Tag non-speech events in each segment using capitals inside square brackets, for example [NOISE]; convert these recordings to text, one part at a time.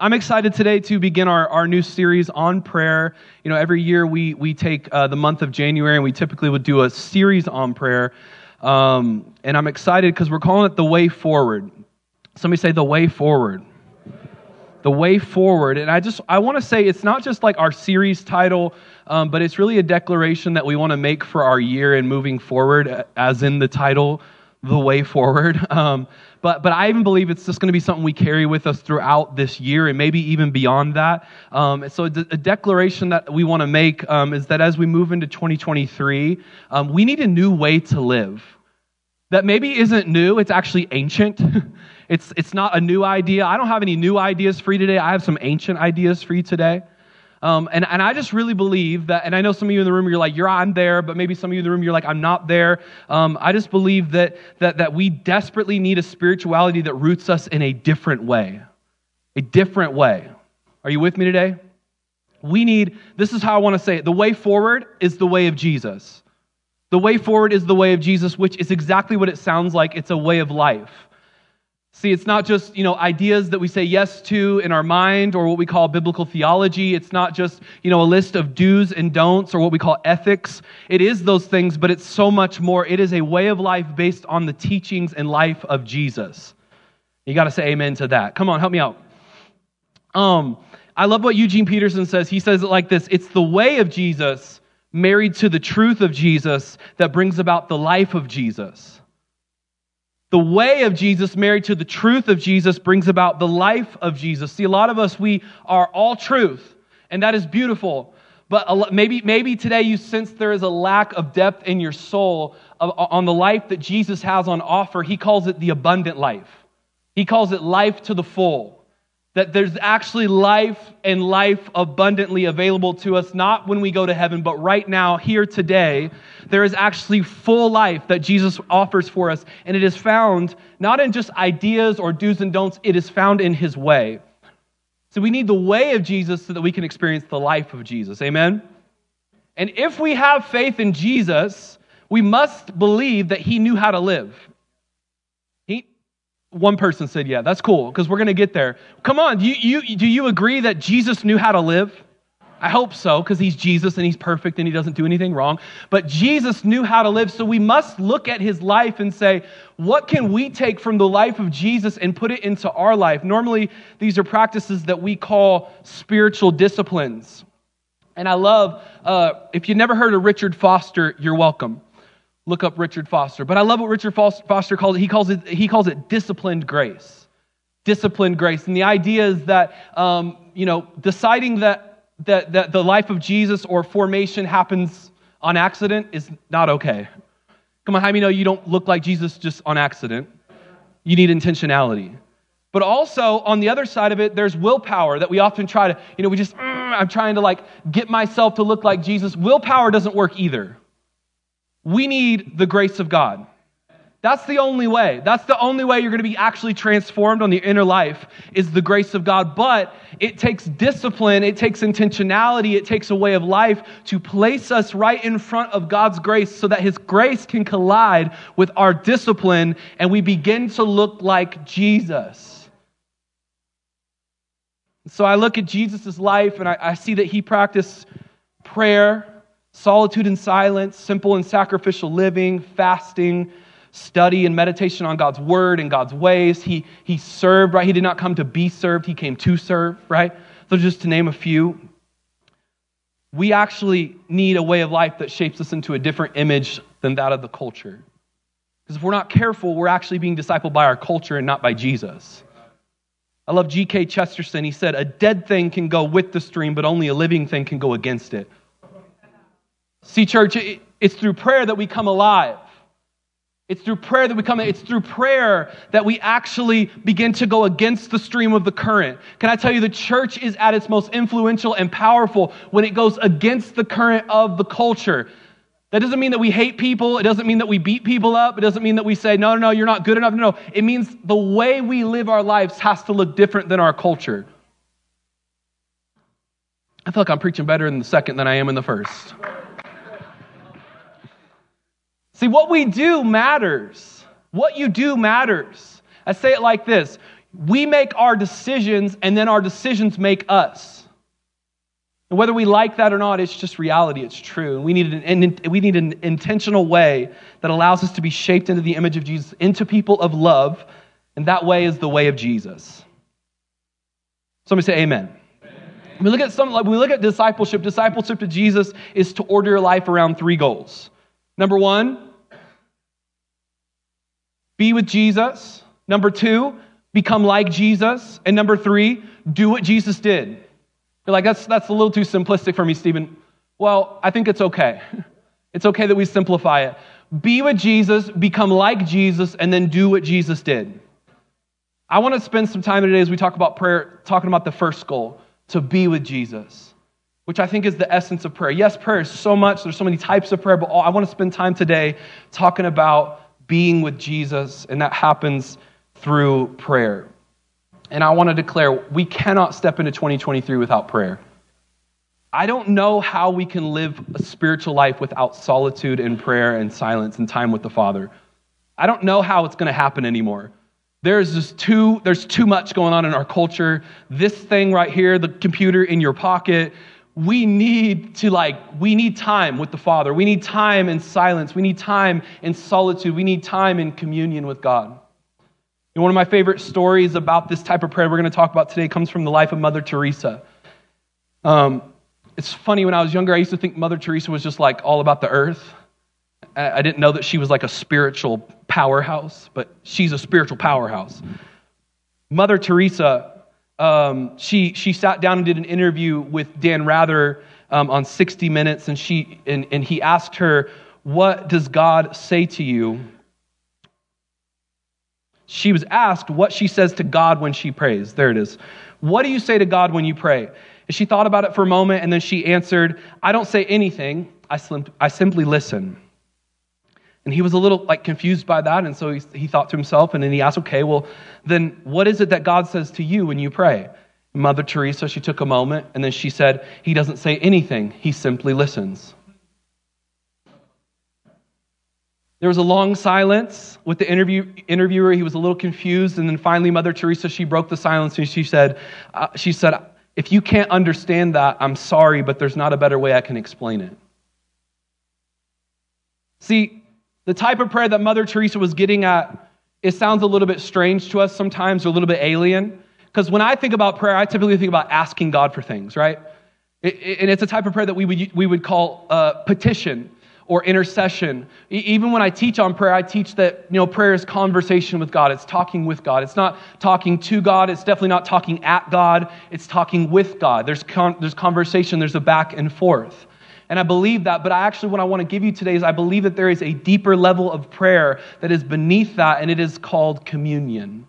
I'm excited today to begin our, our new series on prayer. You know, every year we, we take uh, the month of January and we typically would do a series on prayer. Um, and I'm excited because we're calling it The Way Forward. Somebody say, The Way Forward. The Way Forward. And I just, I want to say it's not just like our series title, um, but it's really a declaration that we want to make for our year and moving forward, as in the title, The Way Forward. [LAUGHS] Um, but, but I even believe it's just going to be something we carry with us throughout this year and maybe even beyond that. Um, so, a, declaration that we want to make um, is that as we move into 2023, um, we need a new way to live. That maybe isn't new, it's actually ancient. [LAUGHS] it's, it's not a new idea. I don't have any new ideas for you today. I have some ancient ideas for you today. Um, and, and I just really believe that, and I know some of you in the room, you're like, you're, I'm there, but maybe some of you in the room, you're like, I'm not there. Um, I just believe that, that, that we desperately need a spirituality that roots us in a different way. A different way. Are you with me today? We need, this is how I want to say it the way forward is the way of Jesus. The way forward is the way of Jesus, which is exactly what it sounds like. It's a way of life. See, it's not just, you know, ideas that we say yes to in our mind or what we call biblical theology. It's not just, you know, a list of do's and don'ts or what we call ethics. It is those things, but it's so much more. It is a way of life based on the teachings and life of Jesus. You got to say amen to that. Come on, help me out. Um, I love what Eugene Peterson says. He says it like this It's the way of Jesus married to the truth of Jesus that brings about the life of Jesus. The way of Jesus married to the truth of Jesus brings about the life of Jesus. See, a lot of us, we are all truth, and that is beautiful. But maybe, maybe today you sense there is a lack of depth in your soul on the life that Jesus has on offer. He calls it the abundant life, He calls it life to the full that there's actually life and life abundantly available to us, not when we go to heaven, but right now, here today. There is actually full life that Jesus offers for us, and it is found not in just ideas or do's and don'ts, it is found in his way. So we need the way of Jesus so that we can experience the life of Jesus. Amen? And if we have faith in Jesus, we must believe that he knew how to live. One person said, Yeah, that's cool, because we're going to get there. Come on, do you, you, do you agree that Jesus knew how to live? I hope so, because he's Jesus and he's perfect and he doesn't do anything wrong. But Jesus knew how to live, so we must look at his life and say, what can we take from the life of Jesus and put it into our life? Normally, these are practices that we call spiritual disciplines. And I love, uh, if you've never heard of Richard Foster, you're welcome look up Richard Foster. But I love what Richard Foster calls it. He calls it, he calls it disciplined grace. Disciplined grace. And the idea is that, um, you know, deciding that, that, that the life of Jesus or formation happens on accident is not okay. Come on, how many know you don't look like Jesus just on accident? You need intentionality. But also, on the other side of it, there's willpower that we often try to, you know, we just, mm, I'm trying to like get myself to look like Jesus. Willpower doesn't work either. We need the grace of God. That's the only way. That's the only way you're going to be actually transformed on the inner life is the grace of God. But it takes discipline, it takes intentionality, it takes a way of life to place us right in front of God's grace so that His grace can collide with our discipline and we begin to look like Jesus. So I look at Jesus' life and I, I see that He practiced prayer solitude and silence, simple and sacrificial living, fasting, study and meditation on God's word and God's ways. He, he served, right? He did not come to be served, he came to serve, right? So, just to name a few, we actually need a way of life that shapes us into a different image than that of the culture. Because if we're not careful, we're actually being discipled by our culture and not by Jesus. I love G.K. Chesterton. He said, A dead thing can go with the stream, but only a living thing can go against it. See, church, it's through prayer that we come alive. It's through prayer that we come, it's through prayer that we actually begin to go against the stream of the current. Can I tell you, the church is at its most influential and powerful when it goes against the current of the culture. That doesn't mean that we hate people. It doesn't mean that we beat people up. It doesn't mean that we say, no, no, no, you're not good enough. No, no. It means the way we live our lives has to look different than our culture. I feel like I'm preaching better in the second than I am in the first. See, what we do matters. What you do matters. I say it like this we make our decisions and then our decisions make us. And whether we like that or not, it's just reality. It's true. And we need an, we need an intentional way that allows us to be shaped into the image of Jesus, into people of love. And that way is the way of Jesus. Somebody say amen. When we look at some, when we look at discipleship, discipleship to Jesus is to order your life around three goals. Number one, be with Jesus. Number two, become like Jesus. And number three, do what Jesus did. You're like, that's, that's a little too simplistic for me, Stephen. Well, I think it's okay. [LAUGHS] It's okay that we simplify it. Be with Jesus, become like Jesus, and then do what Jesus did. I want to spend some time today as we talk about prayer, talking about the first goal to be with Jesus, which I think is the essence of prayer. Yes, prayer is so much, there's so many types of prayer, but I want to spend time today talking about being with Jesus, and that happens through prayer. And I want to declare we cannot step into 2023 without prayer. I don't know how we can live a spiritual life without solitude and prayer and silence and time with the Father. I don't know how it's going to happen anymore. There's just too there's too much going on in our culture. This thing right here, the computer in your pocket, we need to like we need time with the Father. We need time in silence. We need time in solitude. We need time in communion with God. And one of my favorite stories about this type of prayer we're going to talk about today comes from the life of Mother Teresa. Um, it's funny, when I was younger, I used to think Mother Teresa was just like all about the earth. I didn't know that she was like a spiritual powerhouse, but she's a spiritual powerhouse. Mother Teresa, um, she, she sat down and did an interview with Dan Rather um, on 60 Minutes, and, she, and, and he asked her, What does God say to you she was asked what she says to God when she prays. There it is. What do you say to God when you pray? And she thought about it for a moment and then she answered, I don't say anything. I, slim- I simply listen. And he was a little like confused by that. And so he, he thought to himself and then he asked, okay, well, then what is it that God says to you when you pray? Mother Teresa, she took a moment and then she said, He doesn't say anything, he simply listens. There was a long silence with the interview, interviewer. He was a little confused. And then finally, Mother Teresa, she broke the silence and she said, uh, she said, if you can't understand that, I'm sorry, but there's not a better way I can explain it. See, the type of prayer that Mother Teresa was getting at, it sounds a little bit strange to us sometimes, or a little bit alien. Because when I think about prayer, I typically think about asking God for things, right? It, it, and it's a type of prayer that we would, we would call uh, petition or intercession. Even when I teach on prayer, I teach that you know prayer is conversation with God. It's talking with God. It's not talking to God. It's definitely not talking at God. It's talking with God. There's con- there's conversation. There's a back and forth. And I believe that, but I actually what I want to give you today is I believe that there is a deeper level of prayer that is beneath that, and it is called communion.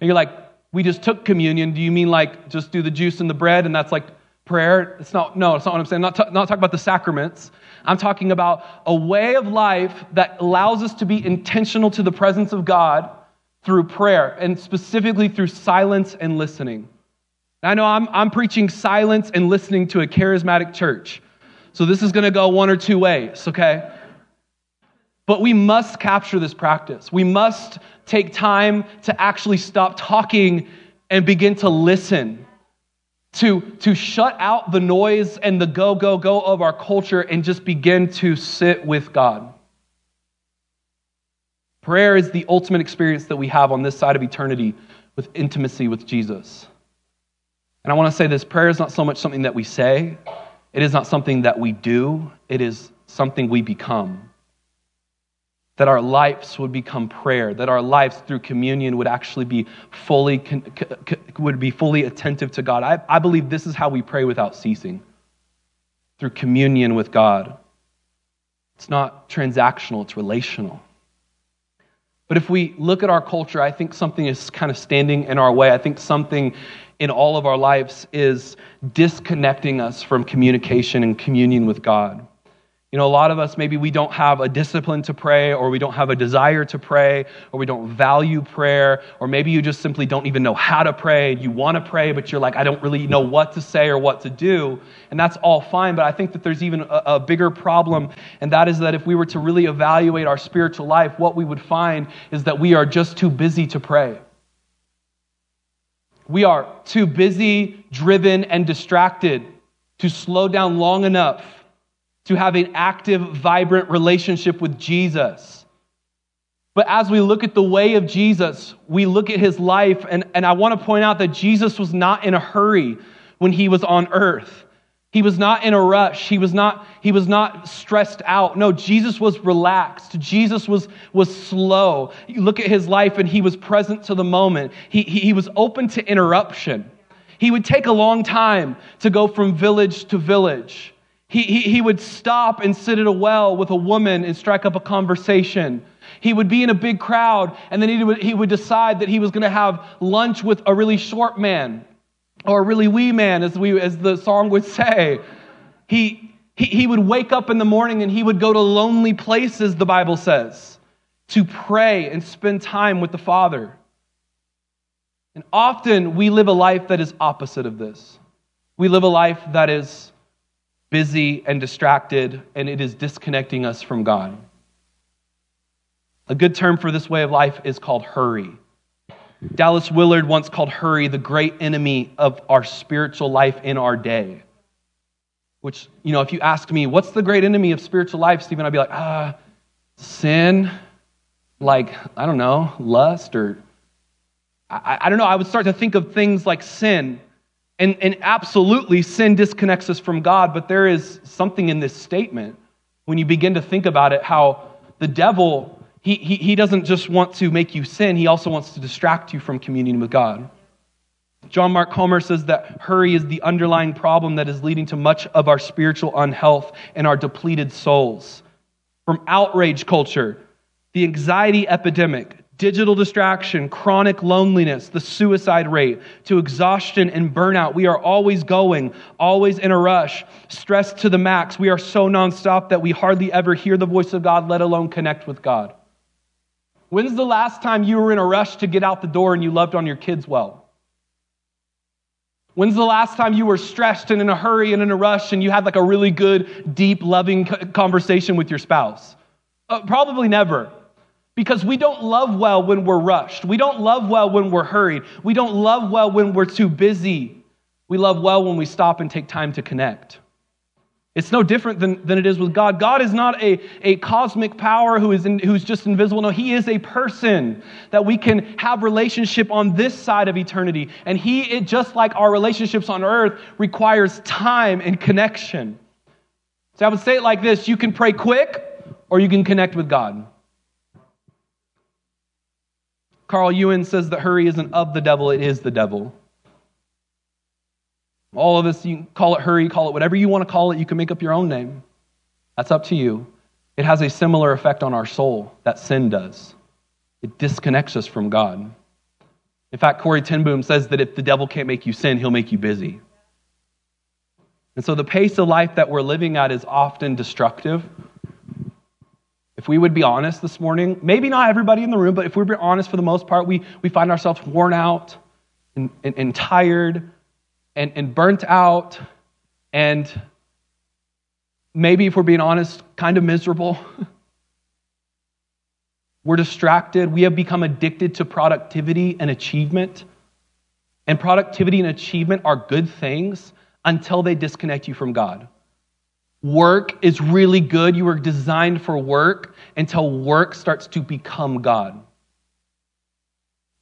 And you're like, we just took communion. Do you mean like just do the juice and the bread and that's like prayer? It's not, no, it's not what I'm saying. I'm not, t- not talking about the sacraments. I'm talking about a way of life that allows us to be intentional to the presence of God through prayer, and specifically through silence and listening. I know I'm, I'm preaching silence and listening to a charismatic church. So this is going to go one or two ways, okay? But we must capture this practice. We must take time to actually stop talking and begin to listen to, to shut out the noise and the go, go, go of our culture and just begin to sit with God. Prayer is the ultimate experience that we have on this side of eternity with intimacy with Jesus. And I want to say this prayer is not so much something that we say, it is not something that we do, it is something we become that our lives would become prayer, that our lives through communion would actually be fully, would be fully attentive to God. I, I believe this is how we pray without ceasing through communion with God. It's not transactional, it's relational. But if we look at our culture, I think something is kind of standing in our way. I think something in all of our lives is disconnecting us from communication and communion with God. You know, a lot of us, maybe we don't have a discipline to pray, or we don't have a desire to pray, or we don't value prayer, or maybe you just simply don't even know how to pray. You want to pray, but you're like, I don't really know what to say or what to do. And that's all fine, but I think that there's even a, a bigger problem, and that is that if we were to really evaluate our spiritual life, what we would find is that we are just too busy to pray. We are too busy, driven, and distracted to slow down long enough to have an active, vibrant relationship with Jesus. But as we look at the way of Jesus, we look at his life, and, and I want to point out that Jesus was not in a hurry when he was on earth. He was not in a rush. He was not, he was not stressed out. No, Jesus was relaxed. Jesus was, was slow. You look at his life and he was present to the moment. He, he, he was open to interruption. He would take a long time to go from village to village. He, he, he would stop and sit at a well with a woman and strike up a conversation. He would be in a big crowd and then he would, he would decide that he was going to have lunch with a really short man or really wee man, as, we, as the song would say. He, he, he would wake up in the morning and he would go to lonely places, the Bible says, to pray and spend time with the Father. And often we live a life that is opposite of this. We live a life that is busy and distracted, and it is disconnecting us from God. A good term for this way of life is called hurry. Dallas Willard once called hurry the great enemy of our spiritual life in our day. Which, you know, if you ask me, what's the great enemy of spiritual life, Stephen, I'd be like, ah, sin, like, I don't know, lust, or I, I don't know. I would start to think of things like sin. And, and absolutely, sin disconnects us from God, but there is something in this statement when you begin to think about it how the devil he, he, he doesn't just want to make you sin, he also wants to distract you from communion with God. John Mark Comer says that hurry is the underlying problem that is leading to much of our spiritual unhealth and our depleted souls. From outrage culture, the anxiety epidemic, digital distraction, chronic loneliness, the suicide rate, to exhaustion and burnout. We are always going, always in a rush, stressed to the max. We are so nonstop that we hardly ever hear the voice of God, let alone connect with God. When's the last time you were in a rush to get out the door and you loved on your kids well? When's the last time you were stressed and in a hurry and in a rush and you had like a really good, deep, loving conversation with your spouse? Uh, probably never. Because we don't love well when we're rushed. We don't love well when we're hurried. We don't love well when we're too busy. We love well when we stop and take time to connect. It's no different than, than it is with God. God is not a, a cosmic power who is in, who's just invisible. No, He is a person that we can have relationship on this side of eternity. And He, it, just like our relationships on earth, requires time and connection. So I would say it like this you can pray quick or you can connect with God. Carl Jung says that hurry isn't of the devil, it is the devil. All of us, you can call it hurry, call it whatever you want to call it. You can make up your own name. That's up to you. It has a similar effect on our soul that sin does. It disconnects us from God. In fact, Corrie ten Boom says that if the devil can't make you sin, he'll make you busy. And so the pace of life that we're living at is often destructive. If we would be honest this morning, maybe not everybody in the room, but if we're honest for the most part, we, we find ourselves worn out and, and, and tired and, and burnt out and maybe, if we're being honest, kind of miserable. [LAUGHS] we're distracted. We have become addicted to productivity and achievement. And productivity and achievement are good things until they disconnect you from God. Work is really good. You were designed for work until work starts to become God.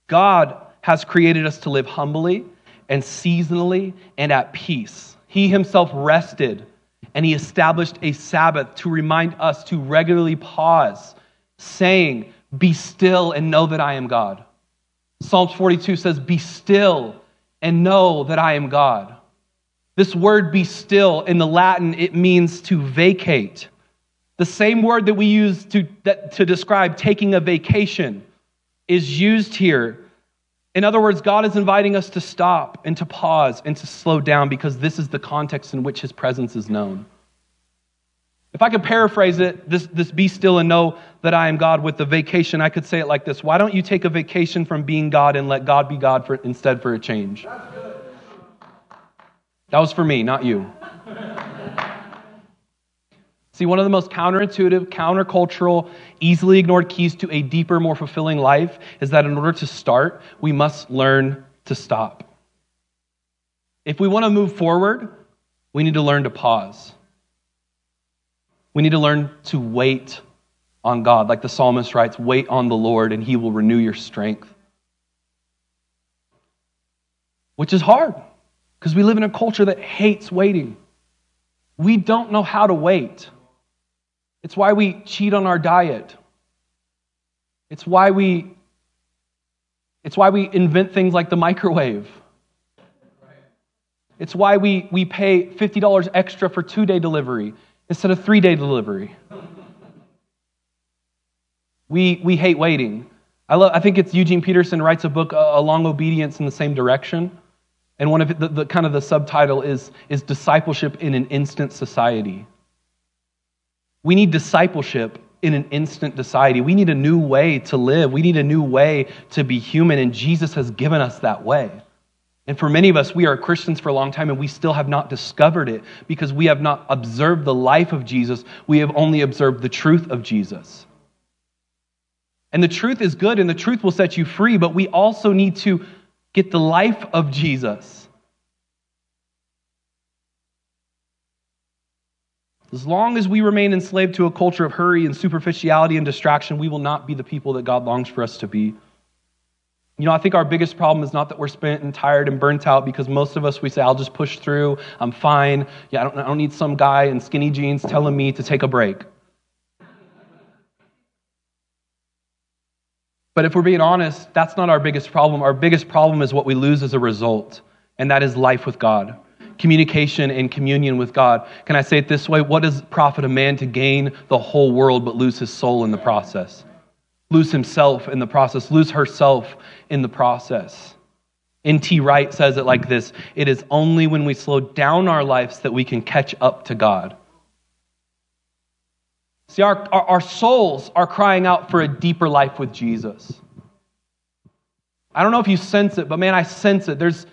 God has created us to live humbly and seasonally and at peace. He himself rested and he established a Sabbath to remind us to regularly pause, saying, Be still and know that I am God. Psalms 42 says, Be still and know that I am God. This word be still in the Latin, it means to vacate. The same word that we use to, that, to describe taking a vacation is used here in other words, God is inviting us to stop and to pause and to slow down because this is the context in which his presence is known. If I could paraphrase it, this, this be still and know that I am God with the vacation, I could say it like this Why don't you take a vacation from being God and let God be God for, instead for a change? That was for me, not you. See, one of the most counterintuitive, countercultural, easily ignored keys to a deeper, more fulfilling life is that in order to start, we must learn to stop. If we want to move forward, we need to learn to pause. We need to learn to wait on God. Like the psalmist writes, wait on the Lord and he will renew your strength. Which is hard because we live in a culture that hates waiting. We don't know how to wait. It's why we cheat on our diet. It's why we it's why we invent things like the microwave. It's why we, we pay $50 extra for two day delivery instead of three day delivery. We, we hate waiting. I, love, I think it's Eugene Peterson writes a book, uh, A Long Obedience in the Same Direction. And one of the, the kind of the subtitle is, is Discipleship in an Instant Society. We need discipleship in an instant society. We need a new way to live. We need a new way to be human, and Jesus has given us that way. And for many of us, we are Christians for a long time and we still have not discovered it because we have not observed the life of Jesus. We have only observed the truth of Jesus. And the truth is good and the truth will set you free, but we also need to get the life of Jesus. As long as we remain enslaved to a culture of hurry and superficiality and distraction, we will not be the people that God longs for us to be. You know, I think our biggest problem is not that we're spent and tired and burnt out because most of us, we say, I'll just push through, I'm fine. Yeah, I don't, I don't need some guy in skinny jeans telling me to take a break. But if we're being honest, that's not our biggest problem. Our biggest problem is what we lose as a result, and that is life with God, communication and communion with God. Can I say it this way? What does it profit a man to gain the whole world but lose his soul in the process? Lose himself in the process, lose herself in the process. N.T. Wright says it like this It is only when we slow down our lives that we can catch up to God. See, our, our, our, souls are crying out for a deeper life with Jesus. I don't know if you sense it, but man, I sense it. There's,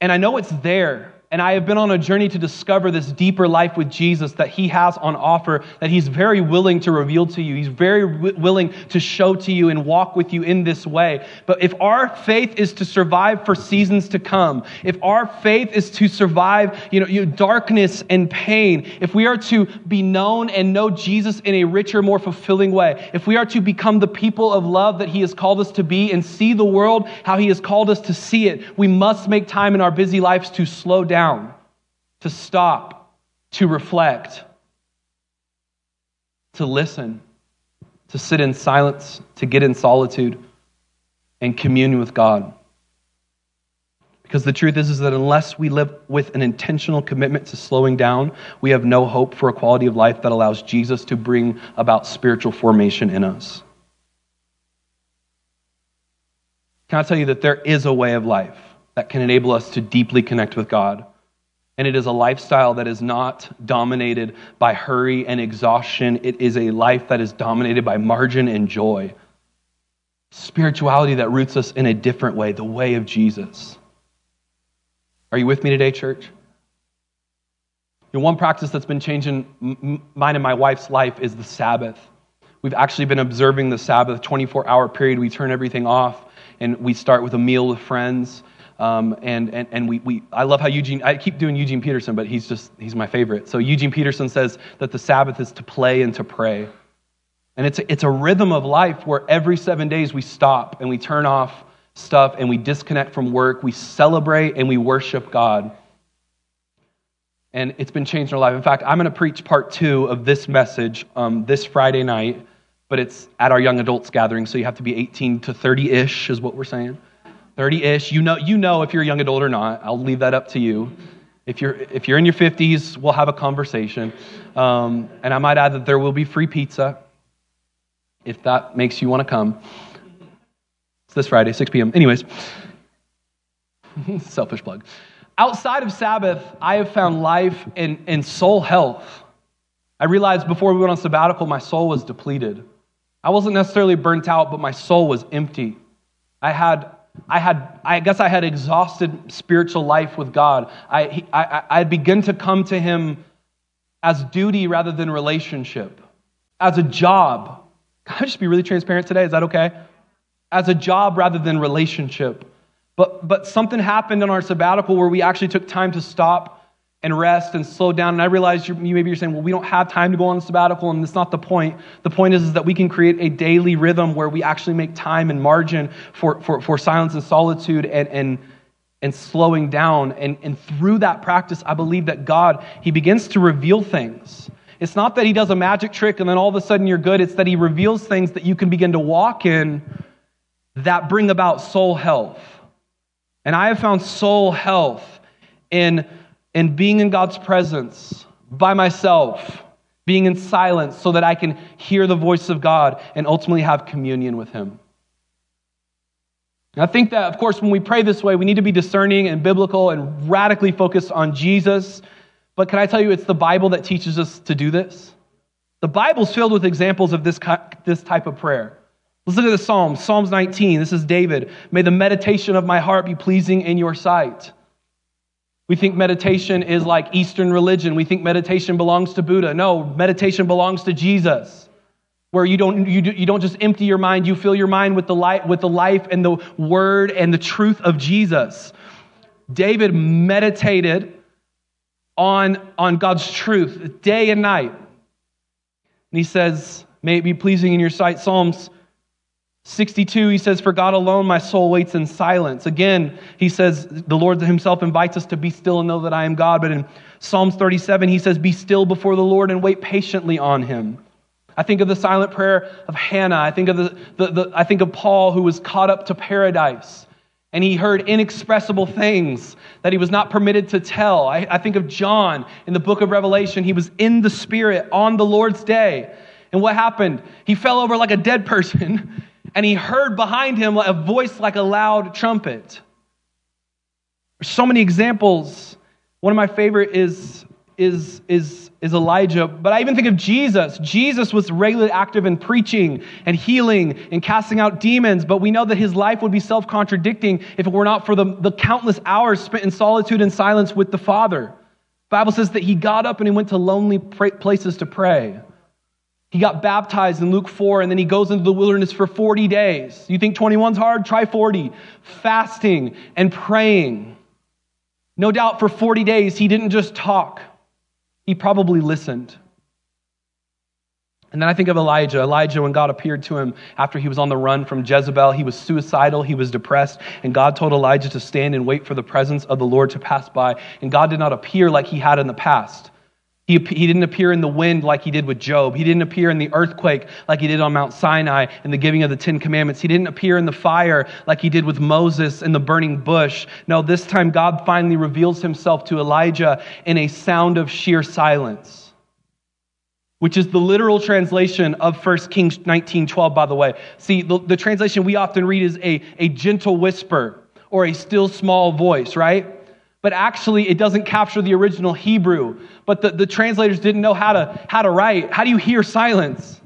and I know it's there. And I have been on a journey to discover this deeper life with Jesus that He has on offer, that He's very willing to reveal to you. He's very w- willing to show to you and walk with you in this way. But if our faith is to survive for seasons to come, if our faith is to survive you know, you know, darkness and pain, if we are to be known and know Jesus in a richer, more fulfilling way, if we are to become the people of love that He has called us to be and see the world how He has called us to see it, we must make time in our busy lives to slow down down, to stop, to reflect, to listen, to sit in silence, to get in solitude, and commune with God. Because the truth is, is that unless we live with an intentional commitment to slowing down, we have no hope for a quality of life that allows Jesus to bring about spiritual formation in us. Can I tell you that there is a way of life that can enable us to deeply connect with God? And it is a lifestyle that is not dominated by hurry and exhaustion. It is a life that is dominated by margin and joy. Spirituality that roots us in a different way, the way of Jesus. Are you with me today, church? You know, one practice that's been changing mine and my wife's life is the Sabbath. We've actually been observing the Sabbath 24 hour period. We turn everything off and we start with a meal with friends. Um, and and, and we, we, I love how Eugene, I keep doing Eugene Peterson, but he's just, he's my favorite. So Eugene Peterson says that the Sabbath is to play and to pray. And it's a, it's a rhythm of life where every seven days we stop and we turn off stuff and we disconnect from work, we celebrate and we worship God. And it's been changing our life. In fact, I'm going to preach part two of this message um, this Friday night, but it's at our young adults gathering, so you have to be 18 to 30 ish, is what we're saying. 30-ish. You know, you know if you're a young adult or not. I'll leave that up to you. If you're, if you're in your 50s, we'll have a conversation. Um, and I might add that there will be free pizza if that makes you want to come. It's this Friday, 6 p.m. Anyways, [LAUGHS] selfish plug. Outside of Sabbath, I have found life and, and soul health. I realized before we went on sabbatical, my soul was depleted. I wasn't necessarily burnt out, but my soul was empty. I had I had, I guess I had exhausted spiritual life with God. I, I, I had begun to come to Him as duty rather than relationship, as a job. Can I just be really transparent today? Is that okay? As a job rather than relationship. But, but something happened on our sabbatical where we actually took time to stop and rest and slow down. And I realize you, maybe you're saying, well, we don't have time to go on a sabbatical, and that's not the point. The point is, is that we can create a daily rhythm where we actually make time and margin for, for, for silence and solitude and, and, and slowing down. And, and through that practice, I believe that God, He begins to reveal things. It's not that He does a magic trick and then all of a sudden you're good. It's that He reveals things that you can begin to walk in that bring about soul health. And I have found soul health in and being in God's presence by myself, being in silence so that I can hear the voice of God and ultimately have communion with Him. And I think that, of course, when we pray this way, we need to be discerning and biblical and radically focused on Jesus. But can I tell you, it's the Bible that teaches us to do this? The Bible's filled with examples of this, this type of prayer. Let's look at the Psalms. Psalms 19. This is David. May the meditation of my heart be pleasing in your sight. We think meditation is like Eastern religion. We think meditation belongs to Buddha. No, meditation belongs to Jesus. Where you don't, you, do, you don't just empty your mind, you fill your mind with the, light, with the life and the word and the truth of Jesus. David meditated on, on God's truth day and night. And he says, May it be pleasing in your sight. Psalms 62, he says, For God alone my soul waits in silence. Again, he says, the Lord himself invites us to be still and know that I am God. But in Psalms 37, he says, Be still before the Lord and wait patiently on him. I think of the silent prayer of Hannah. I think of, the, the, the, I think of Paul who was caught up to paradise and he heard inexpressible things that he was not permitted to tell. I, I think of John in the book of Revelation. He was in the Spirit on the Lord's day. And what happened? He fell over like a dead person [LAUGHS] and he heard behind him a voice like a loud trumpet. There's so many examples. One of my favorite is, is, is, is Elijah, but I even think of Jesus. Jesus was regularly active in preaching and healing and casting out demons, but we know that his life would be self contradicting if it were not for the, the countless hours spent in solitude and silence with the Father. The Bible says that he got up and he went to lonely places to pray. He got baptized in Luke 4, and then he goes into the wilderness for 40 days. You think 21's hard? Try 40. Fasting and praying. No doubt for 40 days, he didn't just talk, he probably listened. And then I think of Elijah. Elijah, when God appeared to him after he was on the run from Jezebel, he was suicidal, he was depressed, and God told Elijah to stand and wait for the presence of the Lord to pass by. And God did not appear like he had in the past. He, he didn't appear in the wind like he did with Job. He didn't appear in the earthquake like he did on Mount Sinai in the giving of the Ten Commandments. He didn't appear in the fire like he did with Moses in the burning bush. No, this time God finally reveals himself to Elijah in a sound of sheer silence, which is the literal translation of 1 Kings 19 12, by the way. See, the, the translation we often read is a, a gentle whisper or a still small voice, right? But actually it doesn't capture the original Hebrew. But the, the translators didn't know how to, how to write. How do you hear silence?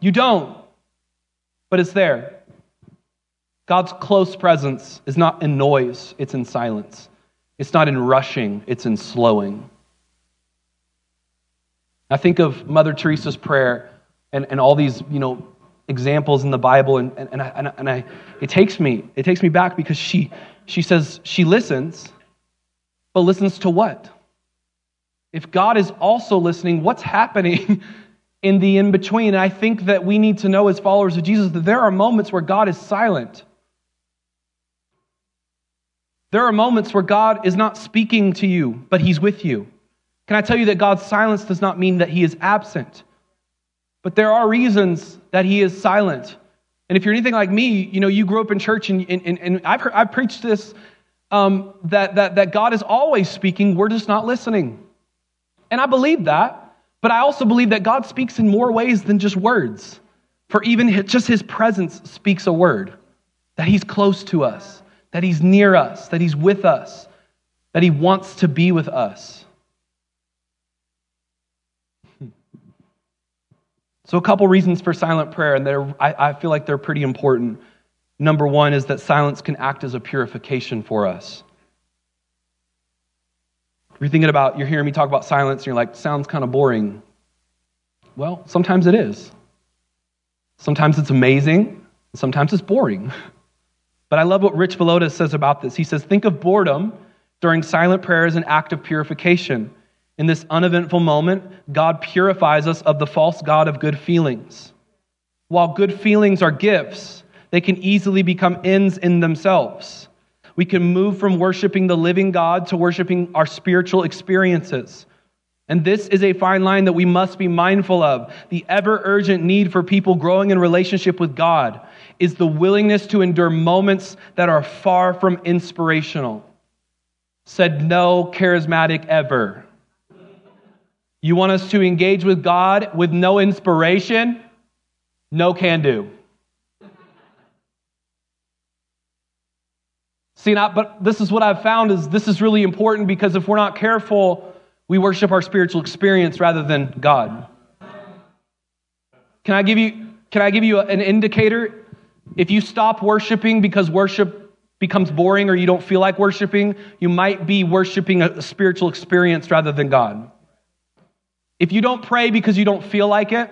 You don't, but it's there. God's close presence is not in noise, it's in silence. It's not in rushing, it's in slowing. I think of Mother Teresa's prayer and, and all these, you know, examples in the Bible, and, and, and, I, and I, it takes me, it takes me back because she, she says she listens, but listens to what? If God is also listening, what's happening [LAUGHS] in the in between? And I think that we need to know as followers of Jesus that there are moments where God is silent. There are moments where God is not speaking to you, but He's with you. Can I tell you that God's silence does not mean that He is absent? But there are reasons that He is silent. And if you're anything like me, you know, you grew up in church and, and, and I've, heard, I've preached this um, that, that, that God is always speaking, we're just not listening. And I believe that, but I also believe that God speaks in more ways than just words. For even his, just his presence speaks a word that he's close to us, that he's near us, that he's with us, that he wants to be with us. So, a couple reasons for silent prayer, and I, I feel like they're pretty important. Number one is that silence can act as a purification for us. You're thinking about, you're hearing me talk about silence, and you're like, sounds kind of boring. Well, sometimes it is. Sometimes it's amazing, sometimes it's boring. [LAUGHS] But I love what Rich Villodas says about this. He says, Think of boredom during silent prayer as an act of purification. In this uneventful moment, God purifies us of the false God of good feelings. While good feelings are gifts, they can easily become ends in themselves. We can move from worshiping the living God to worshiping our spiritual experiences. And this is a fine line that we must be mindful of. The ever urgent need for people growing in relationship with God is the willingness to endure moments that are far from inspirational. Said no charismatic ever. You want us to engage with God with no inspiration? No can do. See, not, but this is what I've found is this is really important because if we're not careful, we worship our spiritual experience rather than God. Can I give you, can I give you an indicator? If you stop worshiping because worship becomes boring or you don't feel like worshiping, you might be worshiping a spiritual experience rather than God. If you don't pray because you don't feel like it,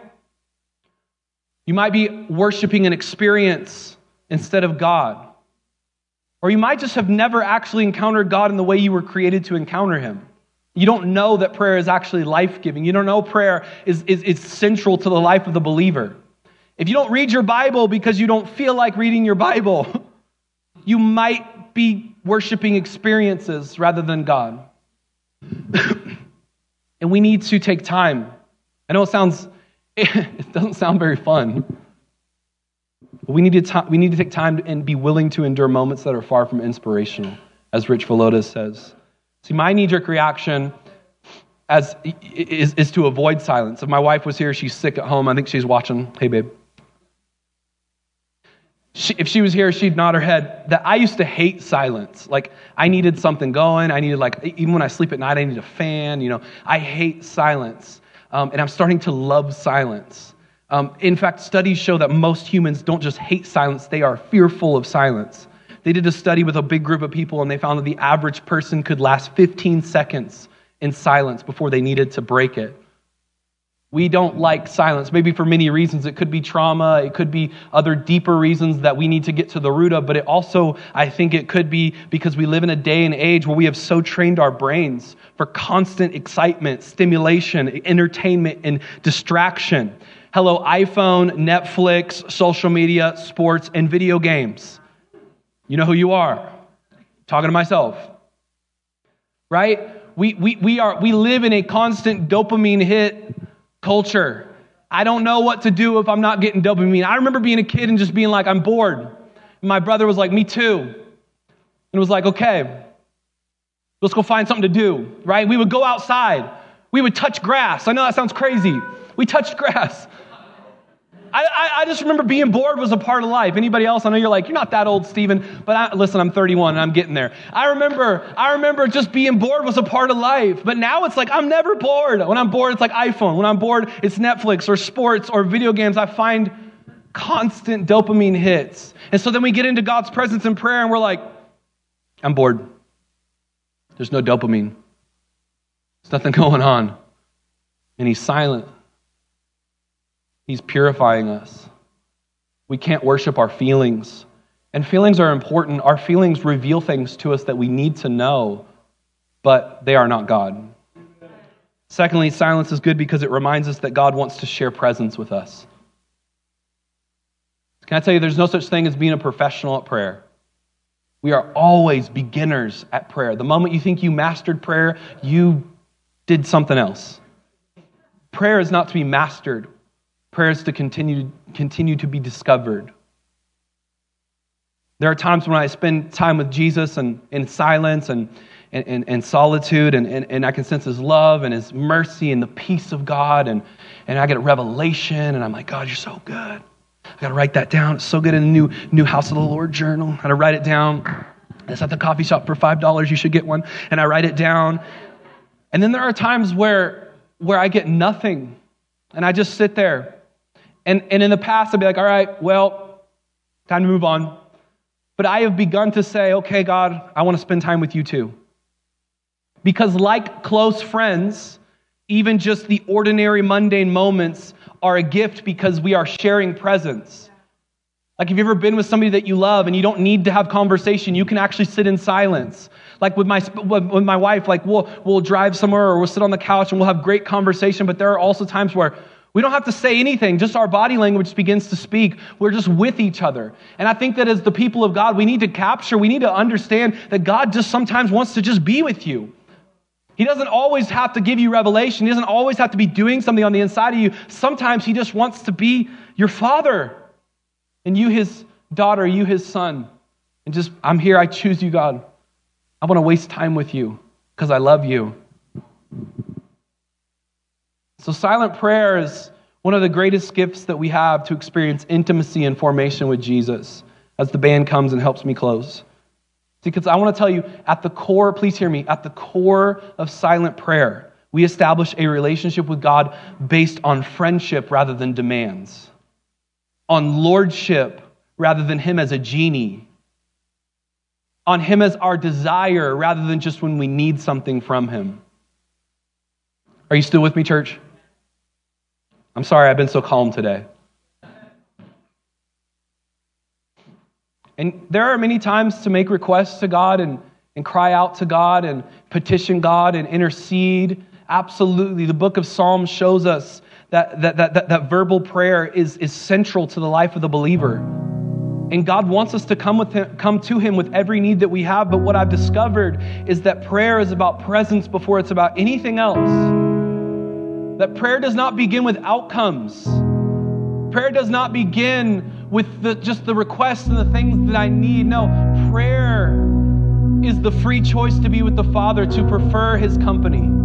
you might be worshiping an experience instead of God. Or you might just have never actually encountered God in the way you were created to encounter Him. You don't know that prayer is actually life giving. You don't know prayer is, is, is central to the life of the believer. If you don't read your Bible because you don't feel like reading your Bible, [LAUGHS] you might be worshiping experiences rather than God. [LAUGHS] and we need to take time. I know it sounds, [LAUGHS] it doesn't sound very fun. But we need to, t- we need to take time and be willing to endure moments that are far from inspirational, as Rich Villodas says. See, my knee jerk reaction as, is, is to avoid silence. If my wife was here, she's sick at home. I think she's watching. Hey, babe. She, if she was here, she'd nod her head. That I used to hate silence. Like I needed something going. I needed like even when I sleep at night, I need a fan. You know, I hate silence, um, and I'm starting to love silence. Um, in fact, studies show that most humans don't just hate silence; they are fearful of silence. They did a study with a big group of people and they found that the average person could last 15 seconds in silence before they needed to break it. We don't like silence, maybe for many reasons. It could be trauma, it could be other deeper reasons that we need to get to the root of, but it also, I think it could be because we live in a day and age where we have so trained our brains for constant excitement, stimulation, entertainment, and distraction. Hello, iPhone, Netflix, social media, sports, and video games. You know who you are. Talking to myself. Right? We, we, we, are, we live in a constant dopamine hit culture. I don't know what to do if I'm not getting dopamine. I remember being a kid and just being like, I'm bored. And my brother was like, Me too. And was like, okay, let's go find something to do, right? We would go outside. We would touch grass. I know that sounds crazy. We touched [LAUGHS] grass. I, I, just remember being bored was a part of life. Anybody else? I know you're like, you're not that old, Stephen, but I, listen, I'm 31 and I'm getting there. I remember, I remember just being bored was a part of life. But now it's like, I'm never bored. When I'm bored, it's like iPhone. When I'm bored, it's Netflix or sports or video games. I find constant dopamine hits. And so then we get into God's presence in prayer and we're like, I'm bored. There's no dopamine. There's nothing [LAUGHS] going on. And he's silent. He's purifying us. We can't worship our feelings. And feelings are important. Our feelings reveal things to us that we need to know, but they are not God. Secondly, silence is good because it reminds us that God wants to share presence with us. Can I tell you, there's no such thing as being a professional at prayer. We are always beginners at prayer. The moment you think you mastered prayer, you did something else. Prayer is not to be mastered, prayers to continue, continue to be discovered. There are times when I spend time with Jesus and in silence and, and, and, solitude, and, and, and I can sense his love and his mercy and the peace of God, and, and I get a revelation, and I'm like, God, you're so good. I got to write that down. It's so good in the new, new House of the Lord journal. I got to write it down. It's at the coffee shop for $5. You should get one. And I write it down. And then there are times where, where I get nothing, and I just sit there and, and in the past, I'd be like, all right, well, time to move on. But I have begun to say, okay, God, I want to spend time with you too. Because, like close friends, even just the ordinary mundane moments are a gift because we are sharing presence. Like, have you ever been with somebody that you love and you don't need to have conversation? You can actually sit in silence. Like with my, with my wife, like we'll, we'll drive somewhere or we'll sit on the couch and we'll have great conversation, but there are also times where we don't have to say anything, just our body language begins to speak. We're just with each other. And I think that as the people of God, we need to capture, we need to understand that God just sometimes wants to just be with you. He doesn't always have to give you revelation. He doesn't always have to be doing something on the inside of you. Sometimes He just wants to be your father and you, His daughter, you, His son. And just, I'm here, I choose you, God. I want to waste time with you because I love you. So, silent prayer is one of the greatest gifts that we have to experience intimacy and formation with Jesus as the band comes and helps me close. Because I want to tell you, at the core, please hear me, at the core of silent prayer, we establish a relationship with God based on friendship rather than demands, on lordship rather than Him as a genie, on Him as our desire rather than just when we need something from Him. Are you still with me, church? I'm sorry I've been so calm today. And there are many times to make requests to God and, and cry out to God and petition God and intercede. Absolutely. The book of Psalms shows us that, that, that, that, that verbal prayer is, is central to the life of the believer. And God wants us to come, with him, come to Him with every need that we have. But what I've discovered is that prayer is about presence before it's about anything else. That prayer does not begin with outcomes. Prayer does not begin with the, just the requests and the things that I need. No, prayer is the free choice to be with the Father, to prefer His company.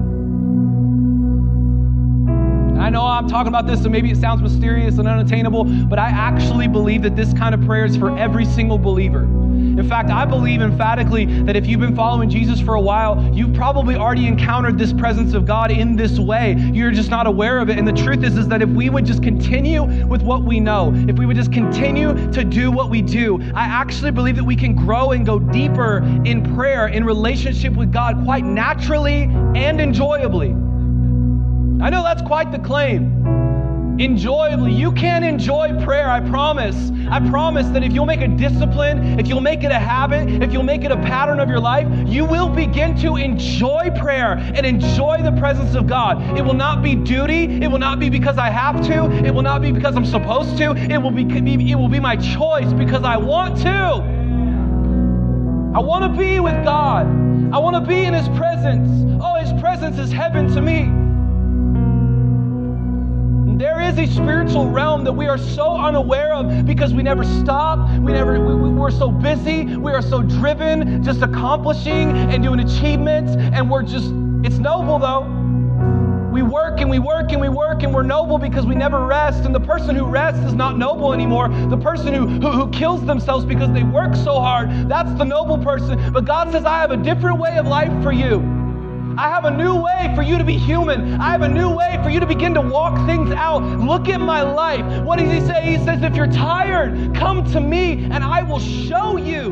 I know I'm talking about this, and maybe it sounds mysterious and unattainable, but I actually believe that this kind of prayer is for every single believer. In fact, I believe emphatically that if you've been following Jesus for a while, you've probably already encountered this presence of God in this way. You're just not aware of it. And the truth is, is that if we would just continue with what we know, if we would just continue to do what we do, I actually believe that we can grow and go deeper in prayer, in relationship with God, quite naturally and enjoyably. I know that's quite the claim enjoyably. You can enjoy prayer, I promise. I promise that if you'll make a discipline, if you'll make it a habit, if you'll make it a pattern of your life, you will begin to enjoy prayer and enjoy the presence of God. It will not be duty, it will not be because I have to, it will not be because I'm supposed to, it will be, it will be my choice because I want to. I want to be with God. I want to be in His presence. Oh, His presence is heaven to me. There is a spiritual realm that we are so unaware of because we never stop. We never, we, we, we're so busy. We are so driven, just accomplishing and doing achievements. And we're just, it's noble though. We work and we work and we work and we're noble because we never rest. And the person who rests is not noble anymore. The person who, who, who, kills themselves because they work so hard, that's the noble person. But God says, I have a different way of life for you. I have a new way for you to be human. I have a new way for you to begin to walk things out. Look at my life. What does he say? He says, if you're tired, come to me and I will show you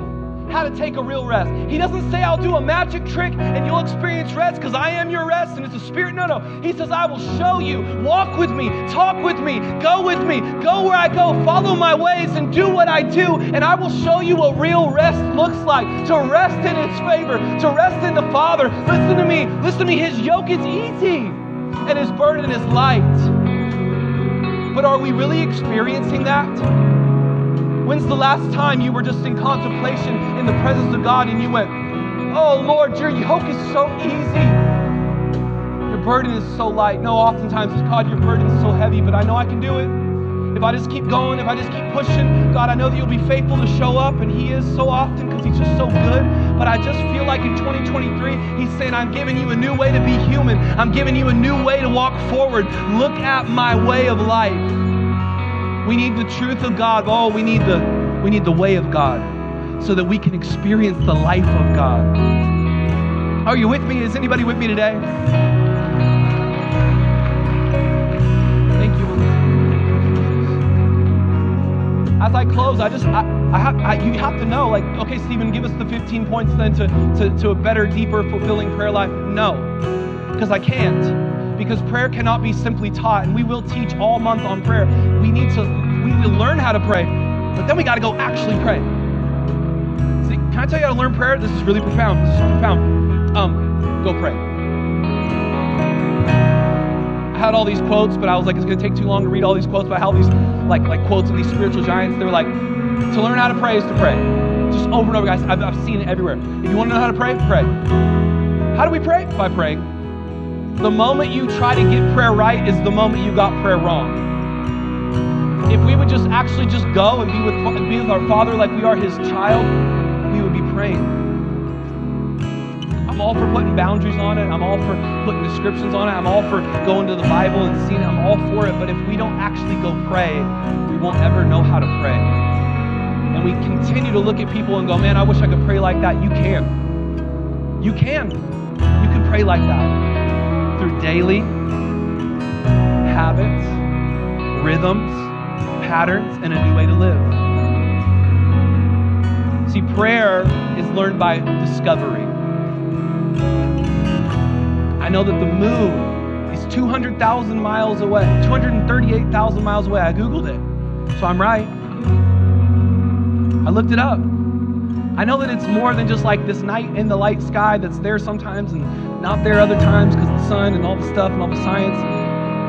how to take a real rest. He doesn't say, I'll do a magic trick and you'll experience rest because I am your rest and it's a spirit. No, no. He says, I will show you. Walk with me, talk with me, go with me, go where I go, follow my ways and do what I do. And I will show you what real rest looks like to rest in His favor, to rest in the Father. Listen to me. Listen to me. His yoke is easy and His burden is light. But are we really experiencing that? When's the last time you were just in contemplation in the presence of God and you went, Oh Lord, your yoke is so easy. Your burden is so light. No, oftentimes it's God, your burden is so heavy, but I know I can do it. If I just keep going, if I just keep pushing, God, I know that you'll be faithful to show up, and He is so often because He's just so good. But I just feel like in 2023, He's saying, I'm giving you a new way to be human. I'm giving you a new way to walk forward. Look at my way of life. We need the truth of God. Oh, we need the we need the way of God so that we can experience the life of God. Are you with me? Is anybody with me today? Thank you. As I close, I just I, I have I, you have to know, like, okay, Stephen, give us the 15 points then to, to, to a better, deeper, fulfilling prayer life. No, because I can't because prayer cannot be simply taught and we will teach all month on prayer we need to we need to learn how to pray But then we got to go actually pray. See, can I tell you how to learn prayer? This is really profound. This is profound. Um, go pray. I had all these quotes, but I was like, it's to take too long to read all these quotes. But how these like like quotes of these spiritual giants, they were like, to learn how to pray is to pray. Just over and over, guys. I've, I've seen it everywhere. If you want to know how to pray, pray. How do we pray? By praying. The moment you try to get prayer right is the moment you got prayer wrong. If we would just actually just go and be with, be with our Father like we are His child, we would be praying. I'm all for putting boundaries on it. I'm all for putting descriptions on it. I'm all for going to the Bible and seeing it. I'm all for it. But if we don't actually go pray, we won't ever know how to pray. And we continue to look at people and go, man, I wish I could pray like that. You can. You can. You can pray like that through daily habits, rhythms, patterns, and a new way to live. See, prayer is learned by discovery. I know that the moon is 200,000 miles away, 238,000 miles away. I Googled it, so I'm right. I looked it up. I know that it's more than just like this night in the light sky that's there sometimes and not there other times because the sun and all the stuff and all the science.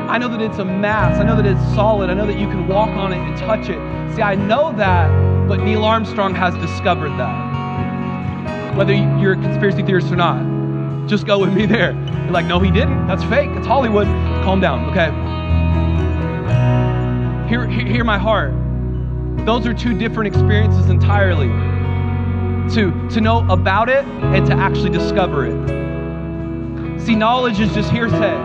I know that it's a mass. I know that it's solid. I know that you can walk on it and touch it. See, I know that, but Neil Armstrong has discovered that. Whether you're a conspiracy theorist or not, just go with me there. You're like, no, he didn't. That's fake. It's Hollywood. Calm down, okay? Hear, hear my heart. Those are two different experiences entirely to, to know about it and to actually discover it. See, knowledge is just hearsay.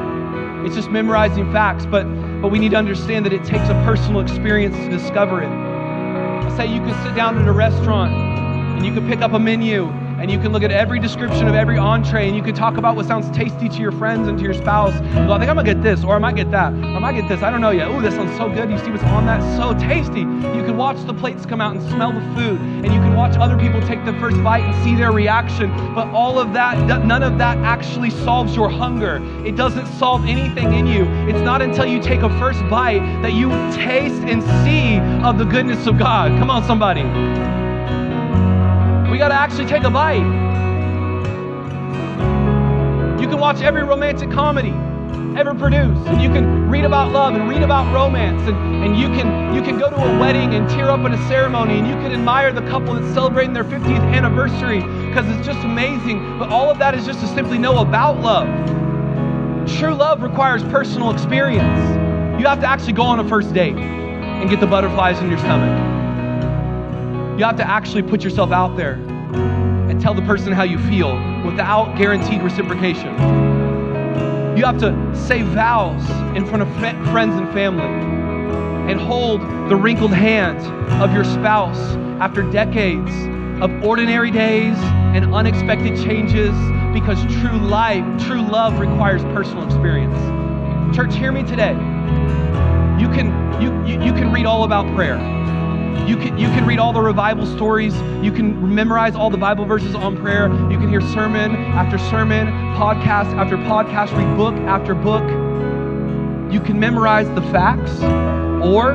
It's just memorizing facts, but, but we need to understand that it takes a personal experience to discover it. Say you could sit down at a restaurant and you could pick up a menu and you can look at every description of every entree and you can talk about what sounds tasty to your friends and to your spouse. You go, I think I'm gonna get this, or I might get that, or I might get this. I don't know yet. Oh, this sounds so good. You see what's on that? So tasty. You can watch the plates come out and smell the food, and you can watch other people take the first bite and see their reaction. But all of that, none of that actually solves your hunger. It doesn't solve anything in you. It's not until you take a first bite that you taste and see of the goodness of God. Come on, somebody. We got to actually take a bite. You can watch every romantic comedy ever produced, and you can read about love and read about romance, and, and you can you can go to a wedding and tear up in a ceremony, and you can admire the couple that's celebrating their 50th anniversary because it's just amazing. But all of that is just to simply know about love. True love requires personal experience. You have to actually go on a first date and get the butterflies in your stomach. You have to actually put yourself out there and tell the person how you feel without guaranteed reciprocation. You have to say vows in front of friends and family and hold the wrinkled hand of your spouse after decades of ordinary days and unexpected changes because true life, true love requires personal experience. Church, hear me today. You can, you, you, you can read all about prayer. You can, you can read all the revival stories. You can memorize all the Bible verses on prayer. You can hear sermon after sermon, podcast after podcast, read book after book. You can memorize the facts, or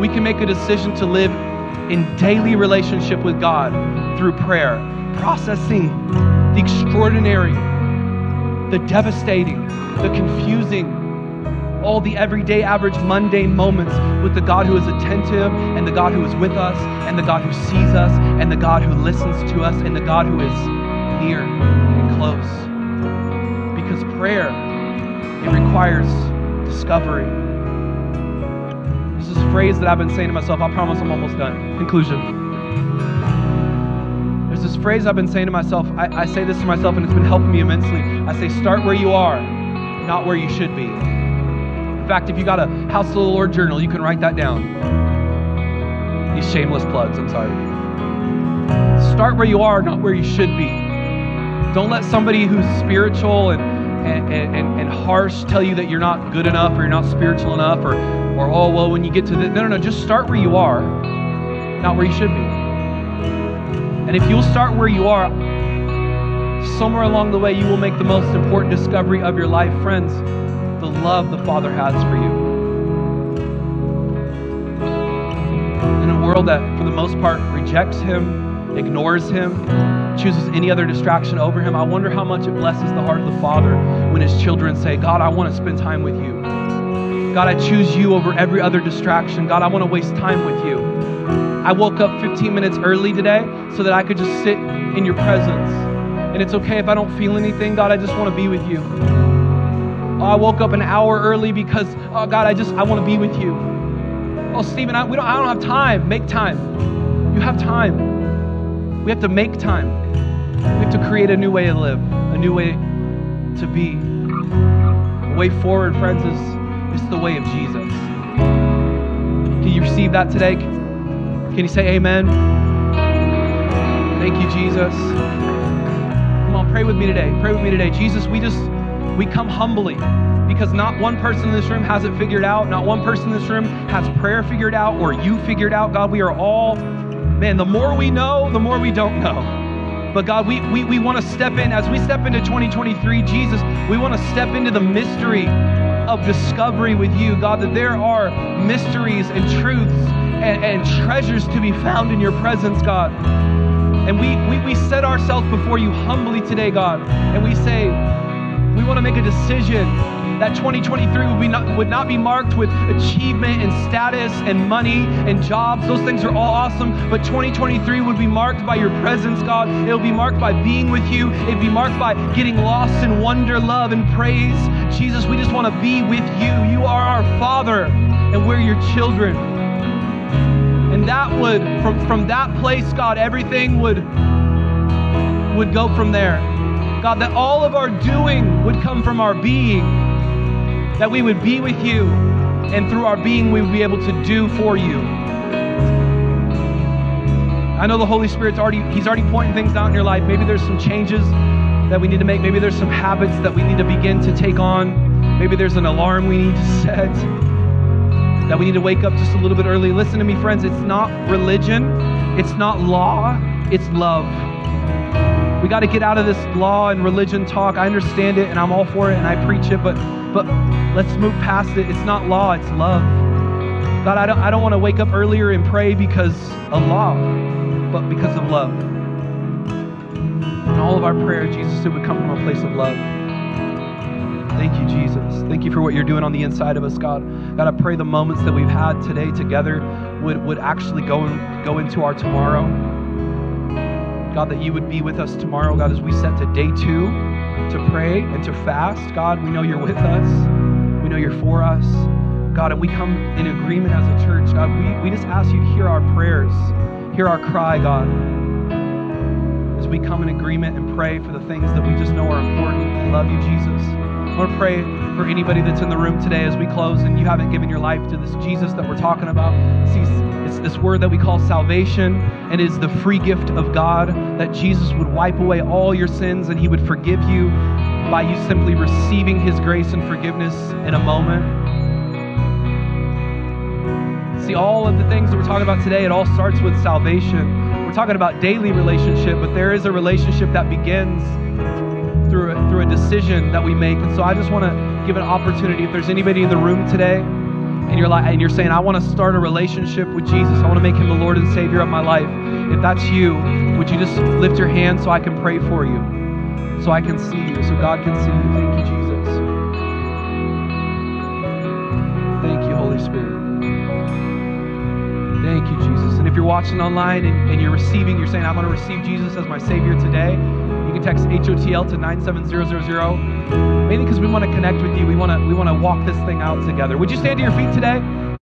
we can make a decision to live in daily relationship with God through prayer, processing the extraordinary, the devastating, the confusing, all the everyday, average, mundane moments with the God who is attentive and the God who is with us and the God who sees us and the God who listens to us and the God who is near and close. Because prayer, it requires discovery. This is a phrase that I've been saying to myself. I promise I'm almost done. Conclusion. There's this phrase I've been saying to myself. I, I say this to myself, and it's been helping me immensely. I say, start where you are, not where you should be fact, if you got a House of the Lord journal, you can write that down. These shameless plugs, I'm sorry. Start where you are, not where you should be. Don't let somebody who's spiritual and, and, and, and harsh tell you that you're not good enough or you're not spiritual enough or, or oh, well, when you get to the. No, no, no. Just start where you are, not where you should be. And if you'll start where you are, somewhere along the way, you will make the most important discovery of your life, friends love the Father has for you. In a world that, for the most part, rejects Him, ignores Him, chooses any other distraction over Him, I wonder how much it blesses the heart of the Father when His children say, God, I want to spend time with you. God, I choose you over every other distraction. God, I want to waste time with you. I woke up 15 minutes early today so that I could just sit in your presence. And it's okay if I don't feel anything. God, I just want to be with you. Oh, I woke up an hour early because, oh God, I just, I want to be with you. Oh, Stephen, I, we don't, I don't have time. Make time. You have time. We have to make time. We have to create a new way to live, a new way to be. The way forward, friends, is, is the way of Jesus. Can you receive that today? Can you say amen? Thank you, Jesus. Come on, pray with me today. Pray with me today. Jesus, we just, we come humbly because not one person in this room has it figured out. Not one person in this room has prayer figured out or you figured out. God, we are all, man, the more we know, the more we don't know. But God, we, we, we want to step in, as we step into 2023, Jesus, we want to step into the mystery of discovery with you, God, that there are mysteries and truths and, and treasures to be found in your presence, God. And we, we, we set ourselves before you humbly today, God, and we say, we want to make a decision that 2023 would, be not, would not be marked with achievement and status and money and jobs. Those things are all awesome, but 2023 would be marked by your presence, God. It will be marked by being with you. It'd be marked by getting lost in wonder, love, and praise. Jesus, we just want to be with you. You are our Father, and we're your children. And that would, from, from that place, God, everything would, would go from there. God, that all of our doing would come from our being, that we would be with you, and through our being, we would be able to do for you. I know the Holy Spirit's already, He's already pointing things out in your life. Maybe there's some changes that we need to make. Maybe there's some habits that we need to begin to take on. Maybe there's an alarm we need to [LAUGHS] set. That we need to wake up just a little bit early. Listen to me, friends. It's not religion, it's not law, it's love. Got to get out of this law and religion talk. I understand it and I'm all for it and I preach it, but but let's move past it. It's not law, it's love. God, I don't I don't want to wake up earlier and pray because of law, but because of love. And all of our prayer, Jesus, it would come from a place of love. Thank you, Jesus. Thank you for what you're doing on the inside of us, God. God, I pray the moments that we've had today together would, would actually go, in, go into our tomorrow. God, that you would be with us tomorrow, God, as we set to day two to pray and to fast. God, we know you're with us. We know you're for us. God, and we come in agreement as a church. God, we, we just ask you to hear our prayers, hear our cry, God. As we come in agreement and pray for the things that we just know are important. We love you, Jesus. I to pray for anybody that's in the room today as we close and you haven't given your life to this Jesus that we're talking about. See, this word that we call salvation and is the free gift of God that Jesus would wipe away all your sins and he would forgive you by you simply receiving his grace and forgiveness in a moment. See, all of the things that we're talking about today, it all starts with salvation. We're talking about daily relationship, but there is a relationship that begins through a, through a decision that we make. And so I just want to give an opportunity. If there's anybody in the room today, and you're like, and you're saying, I want to start a relationship with Jesus. I want to make him the Lord and Savior of my life. If that's you, would you just lift your hand so I can pray for you, so I can see you, so God can see you? Thank you, Jesus. Thank you, Holy Spirit. Thank you, Jesus. And if you're watching online and, and you're receiving, you're saying, I'm going to receive Jesus as my Savior today, can text HOTL to 97000. Mainly because we want to connect with you. We want to we want to walk this thing out together. Would you stand to your feet today?